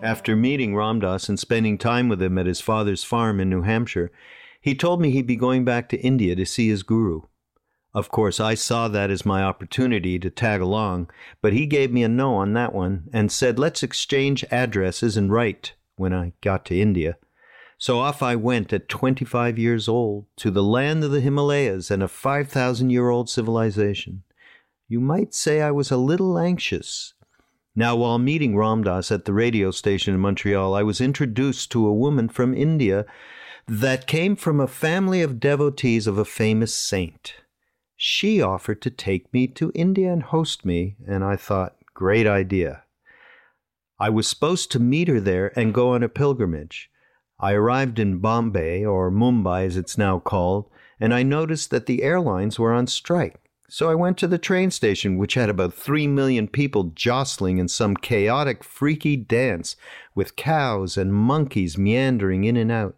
After meeting Ram Dass and spending time with him at his father's farm in New Hampshire, he told me he'd be going back to India to see his guru. Of course, I saw that as my opportunity to tag along, but he gave me a no on that one and said, let's exchange addresses and write when I got to India. So off I went at 25 years old to the land of the Himalayas and a 5,000 year old civilization. You might say I was a little anxious now, while meeting Ram Dass at the radio station in Montreal, I was introduced to a woman from India that came from a family of devotees of a famous saint. She offered to take me to India and host me, and I thought, great idea. I was supposed to meet her there and go on a pilgrimage. I arrived in Bombay, or Mumbai as it's now called, and I noticed that the airlines were on strike. So I went to the train station, which had about three million people jostling in some chaotic, freaky dance with cows and monkeys meandering in and out.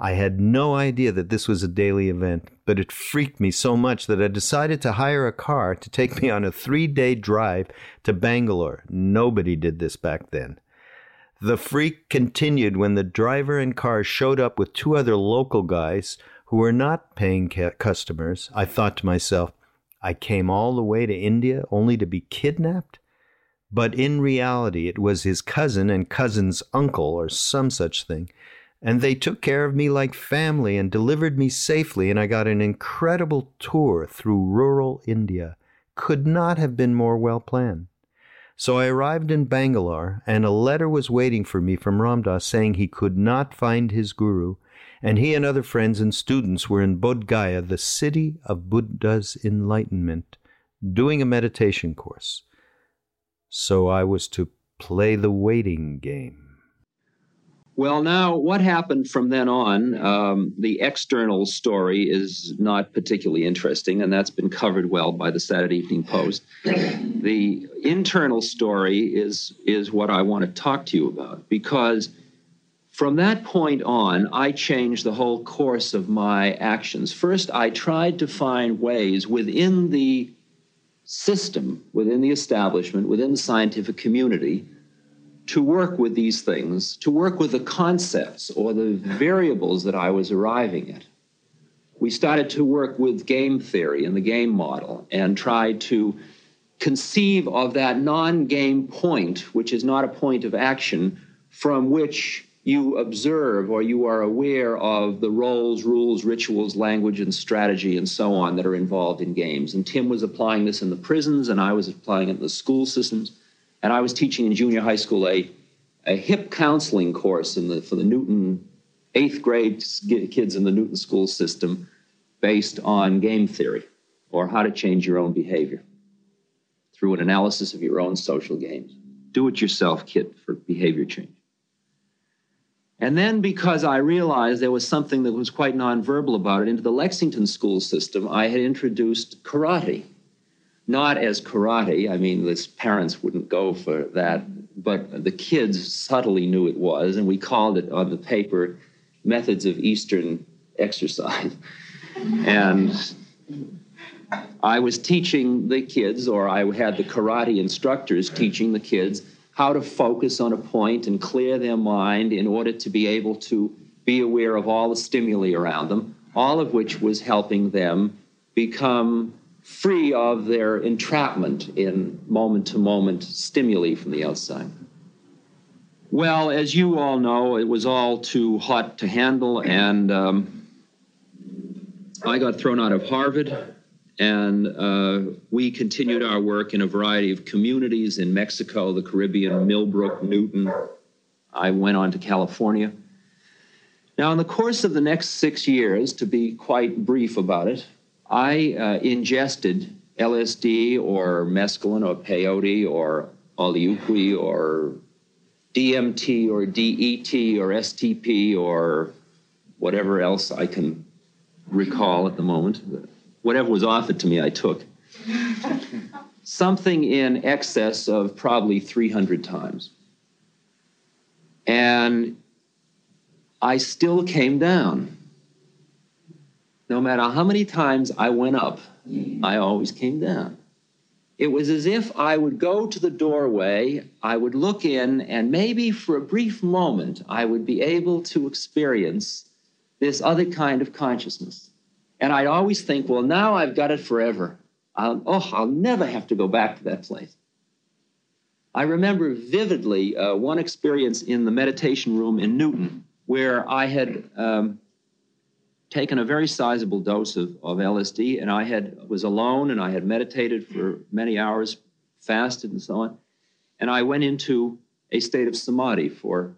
I had no idea that this was a daily event, but it freaked me so much that I decided to hire a car to take me on a three day drive to Bangalore. Nobody did this back then. The freak continued when the driver and car showed up with two other local guys who were not paying customers. I thought to myself, I came all the way to India only to be kidnapped? But in reality, it was his cousin and cousin's uncle, or some such thing. And they took care of me like family and delivered me safely, and I got an incredible tour through rural India. Could not have been more well planned. So I arrived in Bangalore, and a letter was waiting for me from Ram Dass saying he could not find his guru and he and other friends and students were in Bodh Gaya, the city of Buddha's enlightenment, doing a meditation course. So I was to play the waiting game. Well, now, what happened from then on? Um, the external story is not particularly interesting, and that's been covered well by the Saturday Evening Post. The internal story is, is what I want to talk to you about because from that point on, I changed the whole course of my actions. First, I tried to find ways within the system, within the establishment, within the scientific community, to work with these things, to work with the concepts or the variables that I was arriving at. We started to work with game theory and the game model and tried to conceive of that non game point, which is not a point of action, from which you observe or you are aware of the roles, rules, rituals, language, and strategy, and so on that are involved in games. And Tim was applying this in the prisons, and I was applying it in the school systems. And I was teaching in junior high school a, a hip counseling course the, for the Newton eighth grade kids in the Newton school system based on game theory or how to change your own behavior through an analysis of your own social games. Do it yourself kit for behavior change. And then, because I realized there was something that was quite nonverbal about it, into the Lexington school system, I had introduced karate. Not as karate, I mean, the parents wouldn't go for that, but the kids subtly knew it was, and we called it on the paper Methods of Eastern Exercise. and I was teaching the kids, or I had the karate instructors teaching the kids how to focus on a point and clear their mind in order to be able to be aware of all the stimuli around them, all of which was helping them become free of their entrapment in moment to moment stimuli from the outside. Well, as you all know, it was all too hot to handle, and um, I got thrown out of Harvard, and uh, we continued our work in a variety of communities in Mexico, the Caribbean, Millbrook, Newton. I went on to California. Now, in the course of the next six years, to be quite brief about it, I uh, ingested LSD or mescaline or peyote or ololiuqui or DMT or DET or STP or whatever else I can recall at the moment. Whatever was offered to me, I took. Something in excess of probably 300 times. And I still came down. No matter how many times I went up, I always came down. It was as if I would go to the doorway, I would look in, and maybe for a brief moment, I would be able to experience this other kind of consciousness. And I'd always think, well, now I've got it forever. I'll, oh, I'll never have to go back to that place. I remember vividly uh, one experience in the meditation room in Newton where I had um, taken a very sizable dose of, of LSD, and I had was alone, and I had meditated for many hours, fasted, and so on, and I went into a state of samadhi for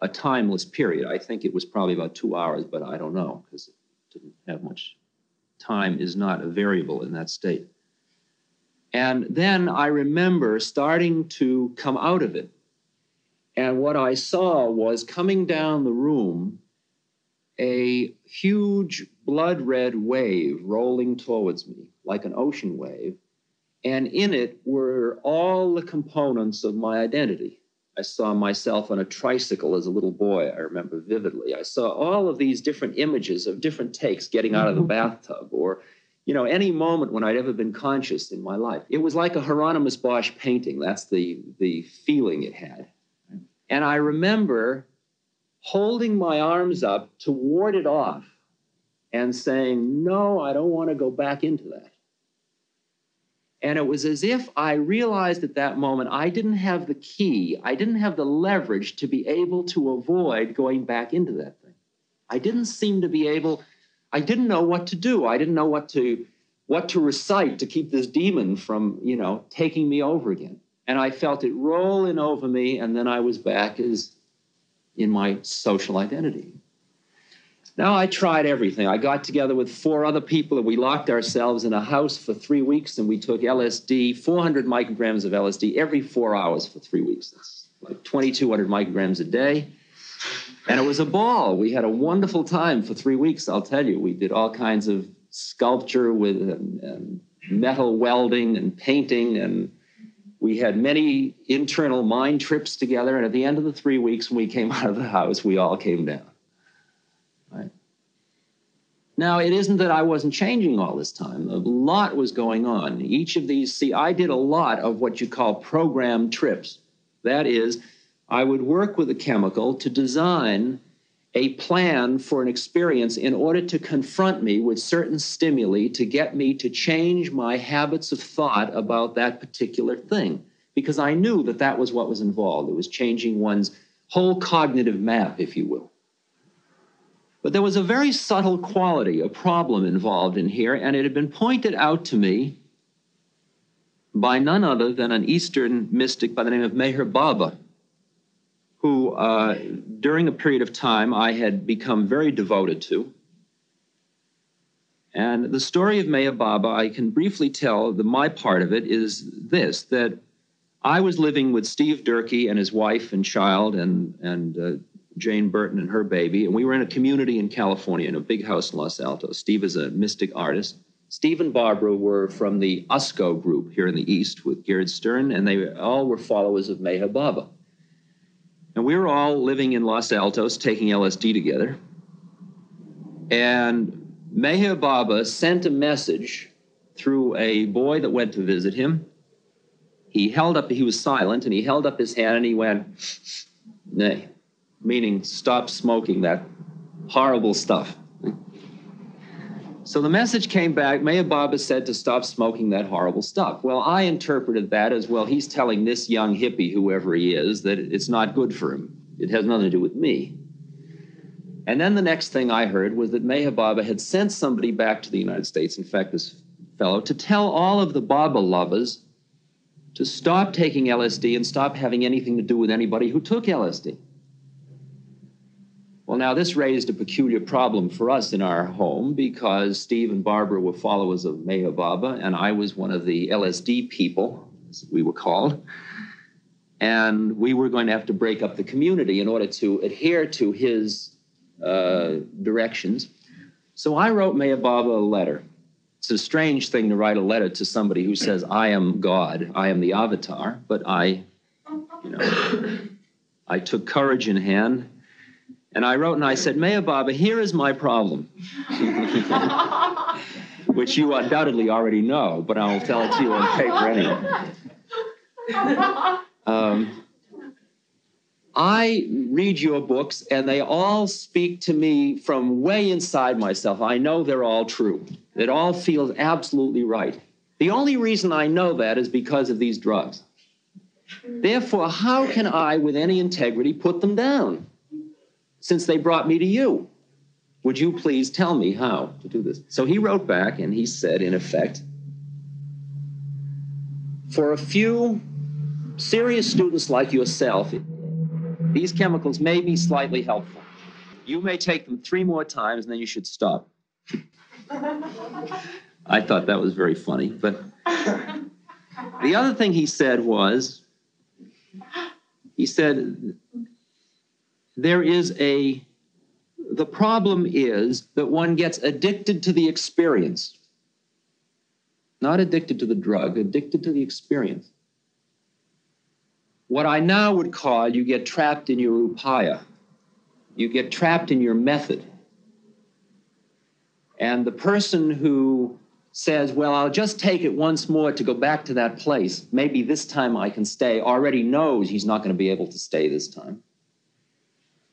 a timeless period. I think it was probably about two hours, but I don't know because didn't have much. Time is not a variable in that state. And then I remember starting to come out of it. And what I saw was coming down the room a huge blood red wave rolling towards me like an ocean wave. And in it were all the components of my identity. I saw myself on a tricycle as a little boy, I remember vividly. I saw all of these different images of different takes getting out of the mm-hmm. bathtub or, you know, any moment when I'd ever been conscious in my life. It was like a Hieronymus Bosch painting. That's the, the feeling it had. And I remember holding my arms up to ward it off and saying, No, I don't want to go back into that. And it was as if I realized at that moment I didn't have the key, I didn't have the leverage to be able to avoid going back into that thing. I didn't seem to be able, I didn't know what to do. I didn't know what to what to recite to keep this demon from, you know, taking me over again. And I felt it rolling over me, and then I was back as in my social identity. Now I tried everything. I got together with four other people and we locked ourselves in a house for three weeks and we took LSD, 400 micrograms of LSD every four hours for three weeks. That's like 2,200 micrograms a day. And it was a ball. We had a wonderful time for three weeks, I'll tell you. We did all kinds of sculpture with um, metal welding and painting and we had many internal mind trips together, and at the end of the three weeks, when we came out of the house, we all came down. Now, it isn't that I wasn't changing all this time. A lot was going on. Each of these, see, I did a lot of what you call program trips. That is, I would work with a chemical to design a plan for an experience in order to confront me with certain stimuli to get me to change my habits of thought about that particular thing. Because I knew that that was what was involved. It was changing one's whole cognitive map, if you will. But there was a very subtle quality, a problem involved in here, and it had been pointed out to me by none other than an Eastern mystic by the name of Meher Baba, who, uh, during a period of time, I had become very devoted to. And the story of Meher Baba, I can briefly tell the my part of it is this that I was living with Steve Durkee and his wife and child and, and uh, Jane Burton and her baby. And we were in a community in California in a big house in Los Altos. Steve is a mystic artist. Steve and Barbara were from the USCO group here in the East with Gerd Stern, and they all were followers of Meher Baba. And we were all living in Los Altos taking LSD together. And Meher Baba sent a message through a boy that went to visit him. He held up, he was silent, and he held up his hand and he went, nay, meaning stop smoking that horrible stuff. So the message came back. Meher Baba said to stop smoking that horrible stuff. Well, I interpreted that as well, he's telling this young hippie, whoever he is, that it's not good for him. It has nothing to do with me. And then the next thing I heard was that Meher Baba had sent somebody back to the United States, in fact, this fellow, to tell all of the Baba lovers to stop taking LSD and stop having anything to do with anybody who took LSD. Well, now this raised a peculiar problem for us in our home because Steve and Barbara were followers of Meher and I was one of the LSD people, as we were called. And we were going to have to break up the community in order to adhere to his uh, directions. So I wrote Meher a letter. It's a strange thing to write a letter to somebody who says, I am God, I am the avatar, but I, you know, I took courage in hand and I wrote and I said, Meher Baba, here is my problem, which you undoubtedly already know, but I'll tell it to you on paper anyway. Um, I read your books, and they all speak to me from way inside myself. I know they're all true. It all feels absolutely right. The only reason I know that is because of these drugs. Therefore, how can I, with any integrity, put them down? Since they brought me to you. Would you please tell me how to do this? So he wrote back and he said, in effect, for a few serious students like yourself, these chemicals may be slightly helpful. You may take them three more times and then you should stop. I thought that was very funny. But the other thing he said was, he said, there is a the problem is that one gets addicted to the experience. Not addicted to the drug addicted to the experience. What i now would call you get trapped in your upaya. You get trapped in your method. And the person who says well i'll just take it once more to go back to that place. Maybe this time i can stay already knows he's not going to be able to stay this time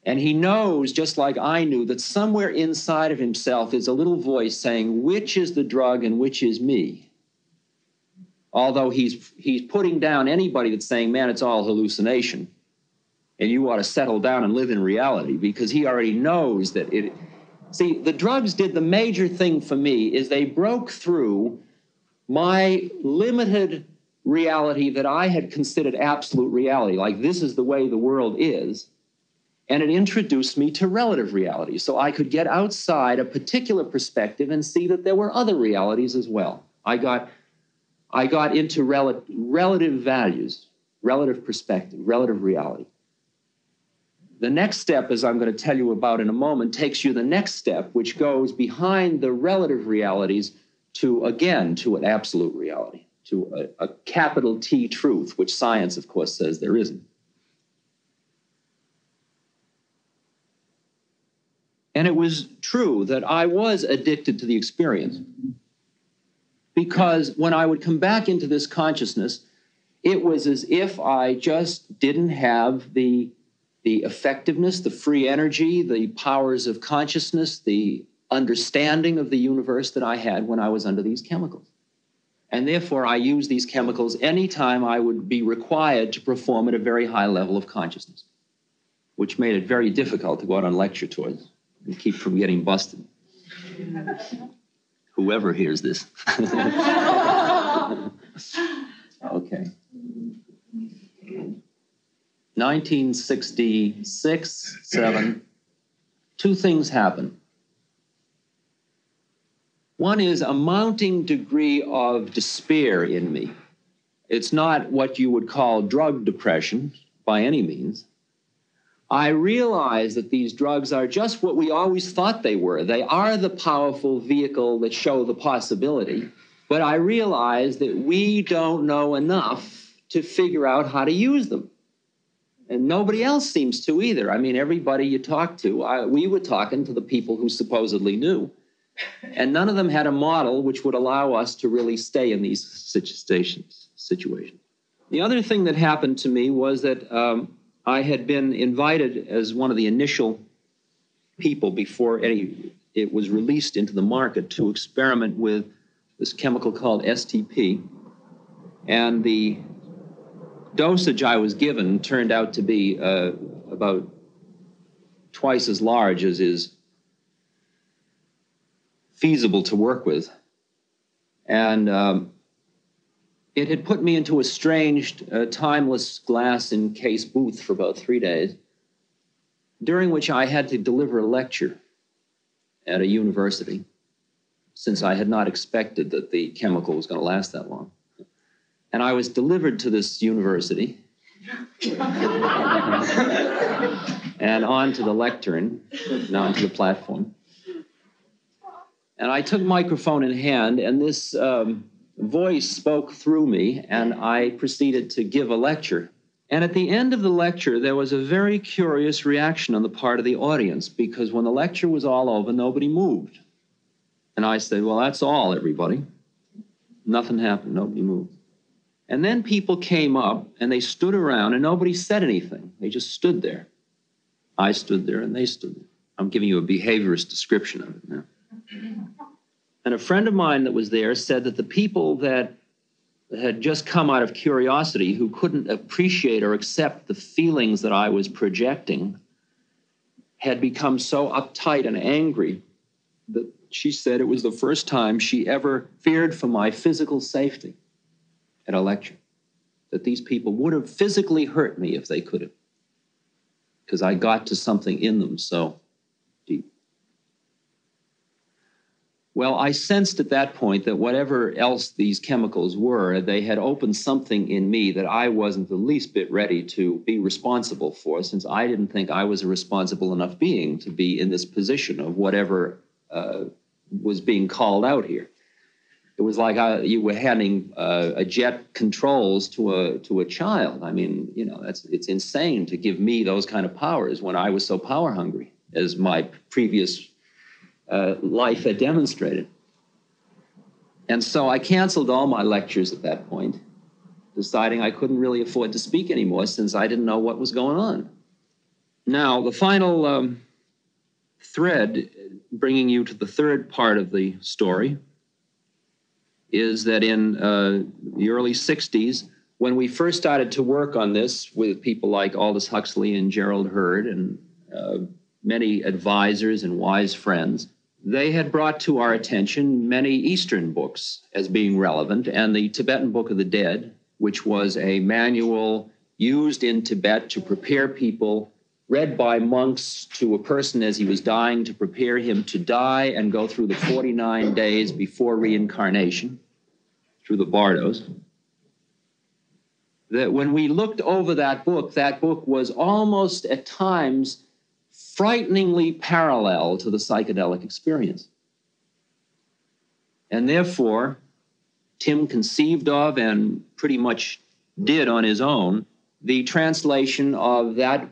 and he knows, just like I knew, that somewhere inside of himself is a little voice saying, which is the drug and which is me? Although he's, he's putting down anybody that's saying, man, it's all hallucination. And you ought to settle down and live in reality because he already knows that it. See, the drugs did the major thing for me is they broke through my limited reality that I had considered absolute reality. Like, this is the way the world is and it introduced me to relative reality. So I could get outside a particular perspective and see that there were other realities as well. I got, I got into rel- relative values, relative perspective, relative reality. The next step, as I'm going to tell you about in a moment, takes you the next step, which goes behind the relative realities to, again, to an absolute reality, to a, a capital T truth, which science, of course, says there isn't. And it was true that I was addicted to the experience. Because when I would come back into this consciousness, it was as if I just didn't have the, the effectiveness, the free energy, the powers of consciousness, the understanding of the universe that I had when I was under these chemicals. And therefore, I use these chemicals anytime I would be required to perform at a very high level of consciousness, which made it very difficult to go out on lecture tours and keep from getting busted. Whoever hears this. okay. 1966, 7, two things happen. One is a mounting degree of despair in me. It's not what you would call drug depression by any means. I realize that these drugs are just what we always thought they were. They are the powerful vehicle that show the possibility. But I realize that we don't know enough to figure out how to use them. And nobody else seems to either. I mean, everybody you talk to, I, we were talking to the people who supposedly knew. And none of them had a model which would allow us to really stay in these situations. situations. The other thing that happened to me was that um, I had been invited as one of the initial people before any, it was released into the market to experiment with this chemical called STP. And the dosage I was given turned out to be uh, about twice as large as is feasible to work with. And um, it had put me into a strange, uh, timeless glass encased booth for about three days, during which I had to deliver a lecture at a university, since I had not expected that the chemical was going to last that long. And I was delivered to this university and onto the lectern, and onto the platform. And I took microphone in hand, and this um, voice spoke through me, and I proceeded to give a lecture. And at the end of the lecture, there was a very curious reaction on the part of the audience because when the lecture was all over, nobody moved. And I said, Well, that's all, everybody. Nothing happened, nobody moved. And then people came up and they stood around and nobody said anything. They just stood there. I stood there and they stood there. I'm giving you a behaviorist description of it now. And a friend of mine that was there said that the people that had just come out of curiosity, who couldn't appreciate or accept the feelings that I was projecting, had become so uptight and angry that she said it was the first time she ever feared for my physical safety at a lecture. That these people would have physically hurt me if they could have, because I got to something in them so Well, I sensed at that point that whatever else these chemicals were, they had opened something in me that I wasn't the least bit ready to be responsible for, since I didn't think I was a responsible enough being to be in this position of whatever uh, was being called out here. It was like I, you were handing uh, a jet controls to a to a child. I mean, you know, that's it's insane to give me those kind of powers when I was so power hungry, as my previous uh, life had demonstrated. And so I canceled all my lectures at that point, deciding I couldn't really afford to speak anymore since I didn't know what was going on. Now, the final um, thread bringing you to the third part of the story is that in uh, the early 60s, when we first started to work on this with people like Aldous Huxley and Gerald Heard and uh, many advisors and wise friends, they had brought to our attention many Eastern books as being relevant, and the Tibetan Book of the Dead, which was a manual used in Tibet to prepare people, read by monks to a person as he was dying, to prepare him to die and go through the 49 days before reincarnation, through the bardos. That when we looked over that book, that book was almost at times frighteningly parallel to the psychedelic experience. And therefore, Tim conceived of and pretty much did on his own the translation of that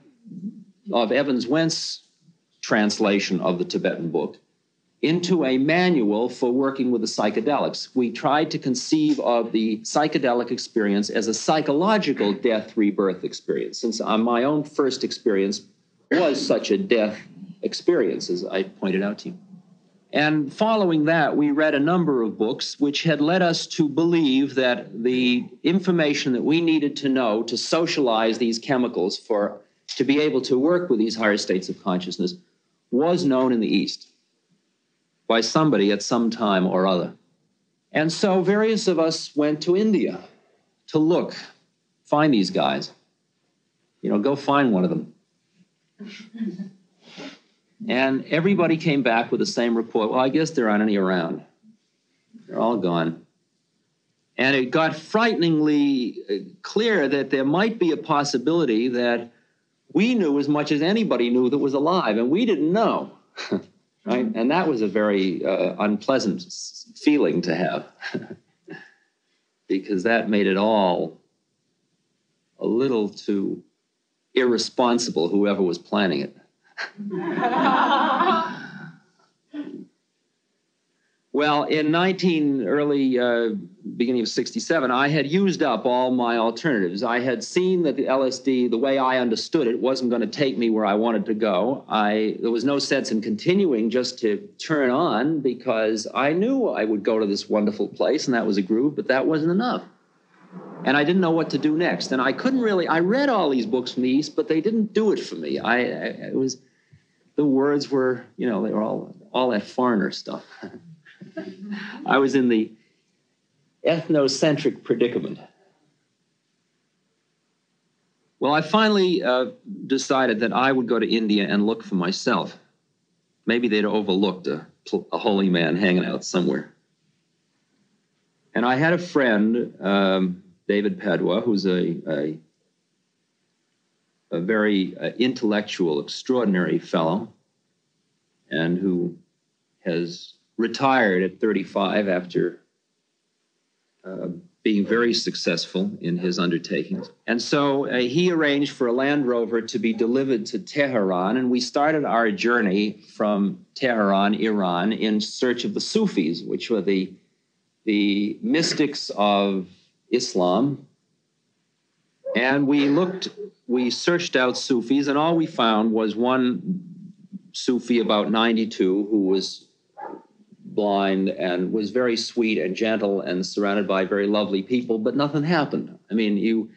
of Evans Wentz translation of the Tibetan book into a manual for working with the psychedelics. We tried to conceive of the psychedelic experience as a psychological death rebirth experience. Since on my own first experience was such a death experience, as I pointed out to you. And following that, we read a number of books which had led us to believe that the information that we needed to know to socialize these chemicals for to be able to work with these higher states of consciousness was known in the East by somebody at some time or other. And so various of us went to India to look, find these guys. You know, go find one of them. And everybody came back with the same report. Well, I guess there aren't any around. They're all gone. And it got frighteningly uh, clear that there might be a possibility that we knew as much as anybody knew that was alive, and we didn't know. right? And that was a very uh, unpleasant feeling to have because that made it all a little too irresponsible, whoever was planning it. well, in 19, early uh, beginning of 67, I had used up all my alternatives. I had seen that the LSD, the way I understood it, wasn't going to take me where I wanted to go. I there was no sense in continuing just to turn on because I knew I would go to this wonderful place and that was a groove, but that wasn't enough and I didn't know what to do next. And I couldn't really. I read all these books from the East, but they didn't do it for me. I, I it was the words were, you know, they were all all that foreigner stuff. I was in the ethnocentric predicament. Well, I finally uh, decided that I would go to India and look for myself. Maybe they'd overlooked a, a holy man hanging out somewhere. And I had a friend, um, David Padwa, who's a, a, a very uh, intellectual, extraordinary fellow, and who has retired at 35 after uh, being very successful in his undertakings. And so uh, he arranged for a Land Rover to be delivered to Tehran, and we started our journey from Tehran, Iran, in search of the Sufis, which were the, the mystics of Islam. And we looked, we searched out Sufis, and all we found was one Sufi about 92 who was blind and was very sweet and gentle and surrounded by very lovely people, but nothing happened. I mean, you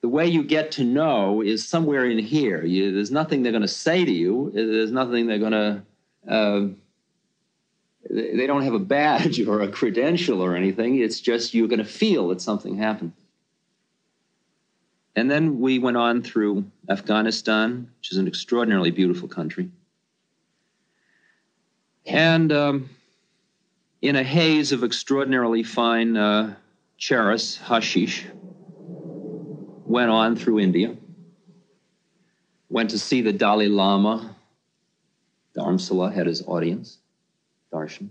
the way you get to know is somewhere in here. You, there's nothing they're going to say to you. There's nothing they're going to. Uh, they don't have a badge or a credential or anything. It's just you're going to feel that something happened. And then we went on through Afghanistan, which is an extraordinarily beautiful country. And um, in a haze of extraordinarily fine uh, hashish, went on through India, went to see the Dalai Lama. Dharamsala had his audience, darshan.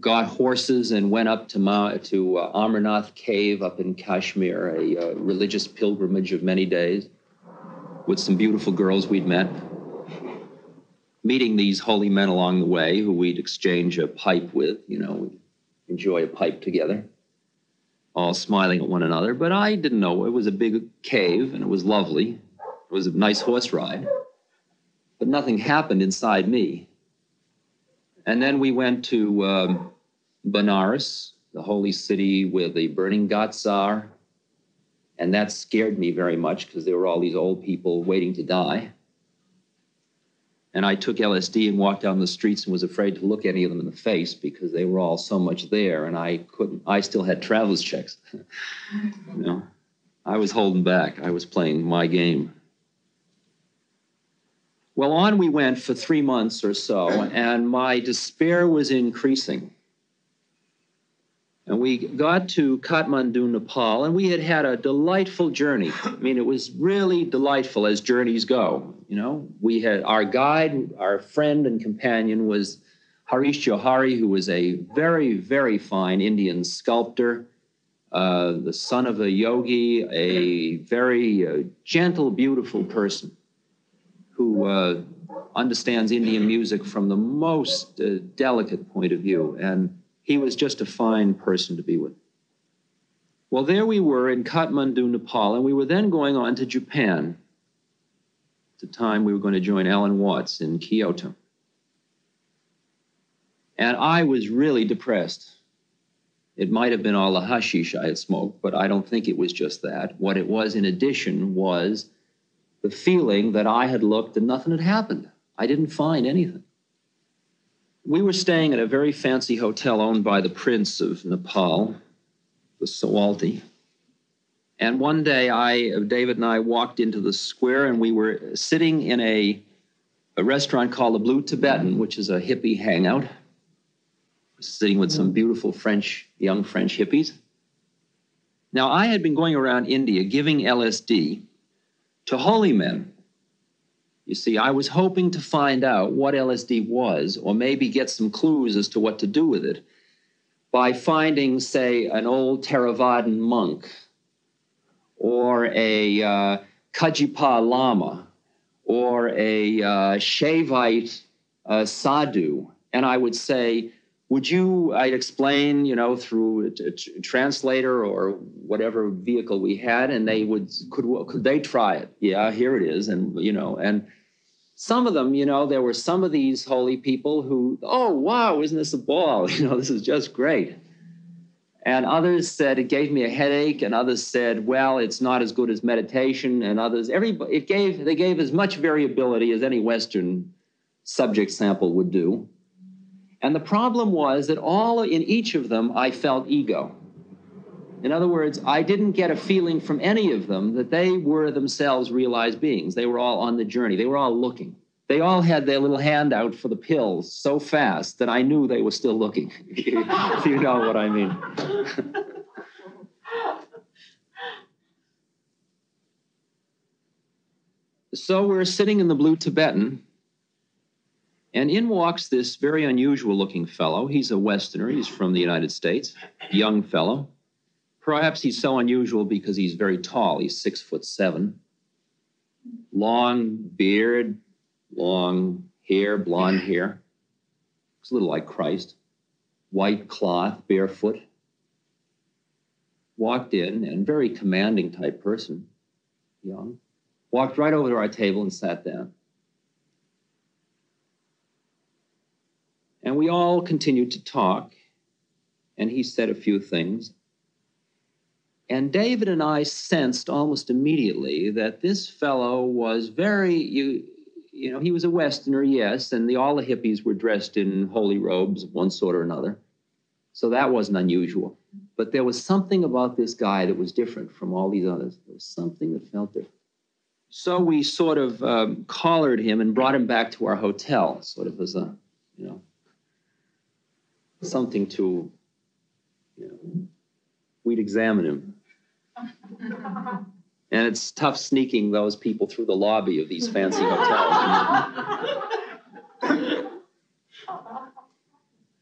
Got horses and went up to, Ma- to uh, Amarnath Cave up in Kashmir, a uh, religious pilgrimage of many days, with some beautiful girls we'd met meeting these holy men along the way who we'd exchange a pipe with, you know, we enjoy a pipe together, all smiling at one another. But I didn't know. It was a big cave and it was lovely. It was a nice horse ride. But nothing happened inside me. And then we went to um, Benares, the holy city where the burning ghats are. And that scared me very much because there were all these old people waiting to die. And I took LSD and walked down the streets and was afraid to look any of them in the face because they were all so much there, and I couldn't. I still had traveler's checks. you know, I was holding back. I was playing my game. Well, on we went for three months or so, and my despair was increasing. And we got to Kathmandu, Nepal, and we had had a delightful journey. I mean, it was really delightful as journeys go. You know, we had our guide, our friend and companion was Harish Johari, who was a very, very fine Indian sculptor, uh, the son of a yogi, a very uh, gentle, beautiful person who uh, understands Indian music from the most uh, delicate point of view. And he was just a fine person to be with. Well, there we were in Kathmandu, Nepal, and we were then going on to Japan. At the time, we were going to join Alan Watts in Kyoto. And I was really depressed. It might have been all the hashish I had smoked, but I don't think it was just that. What it was, in addition, was the feeling that I had looked and nothing had happened. I didn't find anything we were staying at a very fancy hotel owned by the Prince of Nepal, the Soaltee. And one day, I, David and I walked into the square, and we were sitting in a, a restaurant called the Blue Tibetan, which is a hippie hangout. Sitting with some beautiful French, young French hippies. Now, I had been going around India giving LSD to holy men you see, I was hoping to find out what LSD was, or maybe get some clues as to what to do with it, by finding, say, an old Theravadan monk or a uh, Lama or a uh, Shaivite uh, sadhu. And I would say, would you, I'd explain, you know, through a, a translator or whatever vehicle we had, and they would, could, could they try it? Yeah, here it is. And, you know, and, some of them, you know, there were some of these holy people who, oh, wow, isn't this a ball? You know, this is just great. And others said it gave me a headache, and others said, well, it's not as good as meditation, and others, everybody, it gave, they gave as much variability as any Western subject sample would do. And the problem was that all in each of them, I felt ego. In other words, I didn't get a feeling from any of them that they were themselves realized beings. They were all on the journey, they were all looking. They all had their little hand out for the pills so fast that I knew they were still looking, if you know what I mean. so we're sitting in the Blue Tibetan, and in walks this very unusual looking fellow. He's a Westerner, he's from the United States, young fellow. Perhaps he's so unusual because he's very tall, he's six foot seven. Long beard, long hair, blonde hair. Looks a little like Christ. White cloth, barefoot. Walked in, and very commanding type person, young. Walked right over to our table and sat down. And we all continued to talk, and he said a few things. And David and I sensed almost immediately that this fellow was very, you, you know, he was a Westerner, yes, and the, all the hippies were dressed in holy robes of one sort or another. So that wasn't unusual. But there was something about this guy that was different from all these others. There was something that felt different. So we sort of um, collared him and brought him back to our hotel, sort of as a, you know, something to, you know, we'd examine him. And it's tough sneaking those people through the lobby of these fancy hotels.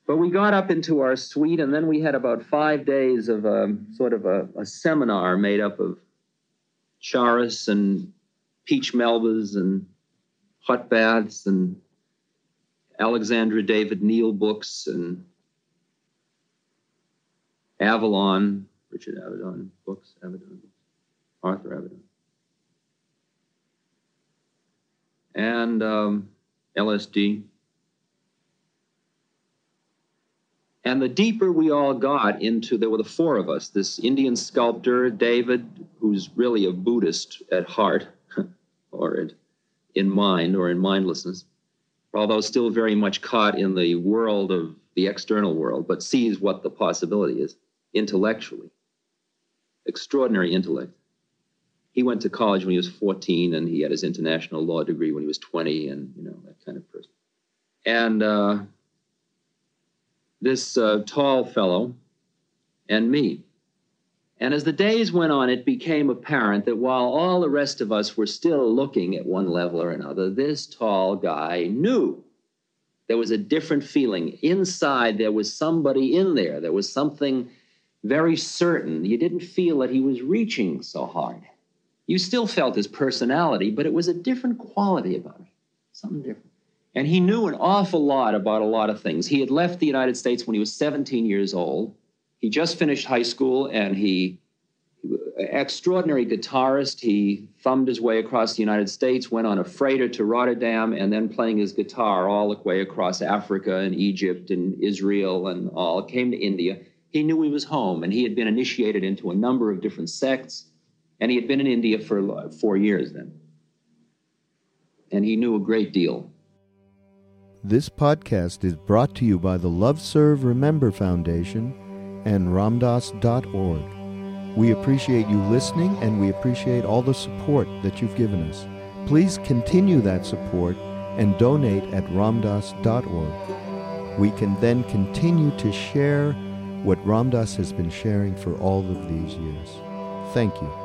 but we got up into our suite, and then we had about five days of a, um, sort of a, a seminar made up of charas and peach melbas and hot baths and Alexandra David Néel books and Avedon, Richard Avedon books, Avedon. Arthur Avalon. And um, LSD. And the deeper we all got into, there were the four of us this Indian sculptor, David, who's really a Buddhist at heart, or in mind, or in mindlessness, although still very much caught in the world of the external world, but sees what the possibility is intellectually. Extraordinary intellect. He went to college when he was 14 and he had his international law degree when he was 20 and you know that kind of person. And uh, this uh, tall fellow and me. And as the days went on it became apparent that while all the rest of us were still looking at one level or another this tall guy knew there was a different feeling. Inside there was somebody in there. There was something very certain you didn't feel that he was reaching so hard you still felt his personality, but it was a different quality about it, something different. And he knew an awful lot about a lot of things. He had left the United States when he was 17 years old. He just finished high school and he, extraordinary guitarist. He thumbed his way across the United States, went on a freighter to Rotterdam, and then playing his guitar all the way across Africa and Egypt and Israel and all, came to India. He knew he was home and he had been initiated into a number of different sects and he had been in India for four years then. And he knew a great deal. This podcast is brought to you by the Love Serve Remember Foundation and RamDass.org. We appreciate you listening and we appreciate all the support that you've given us. Please continue that support and donate at ramdass.org. We can then continue to share what Ram Dass has been sharing for all of these years. Thank you.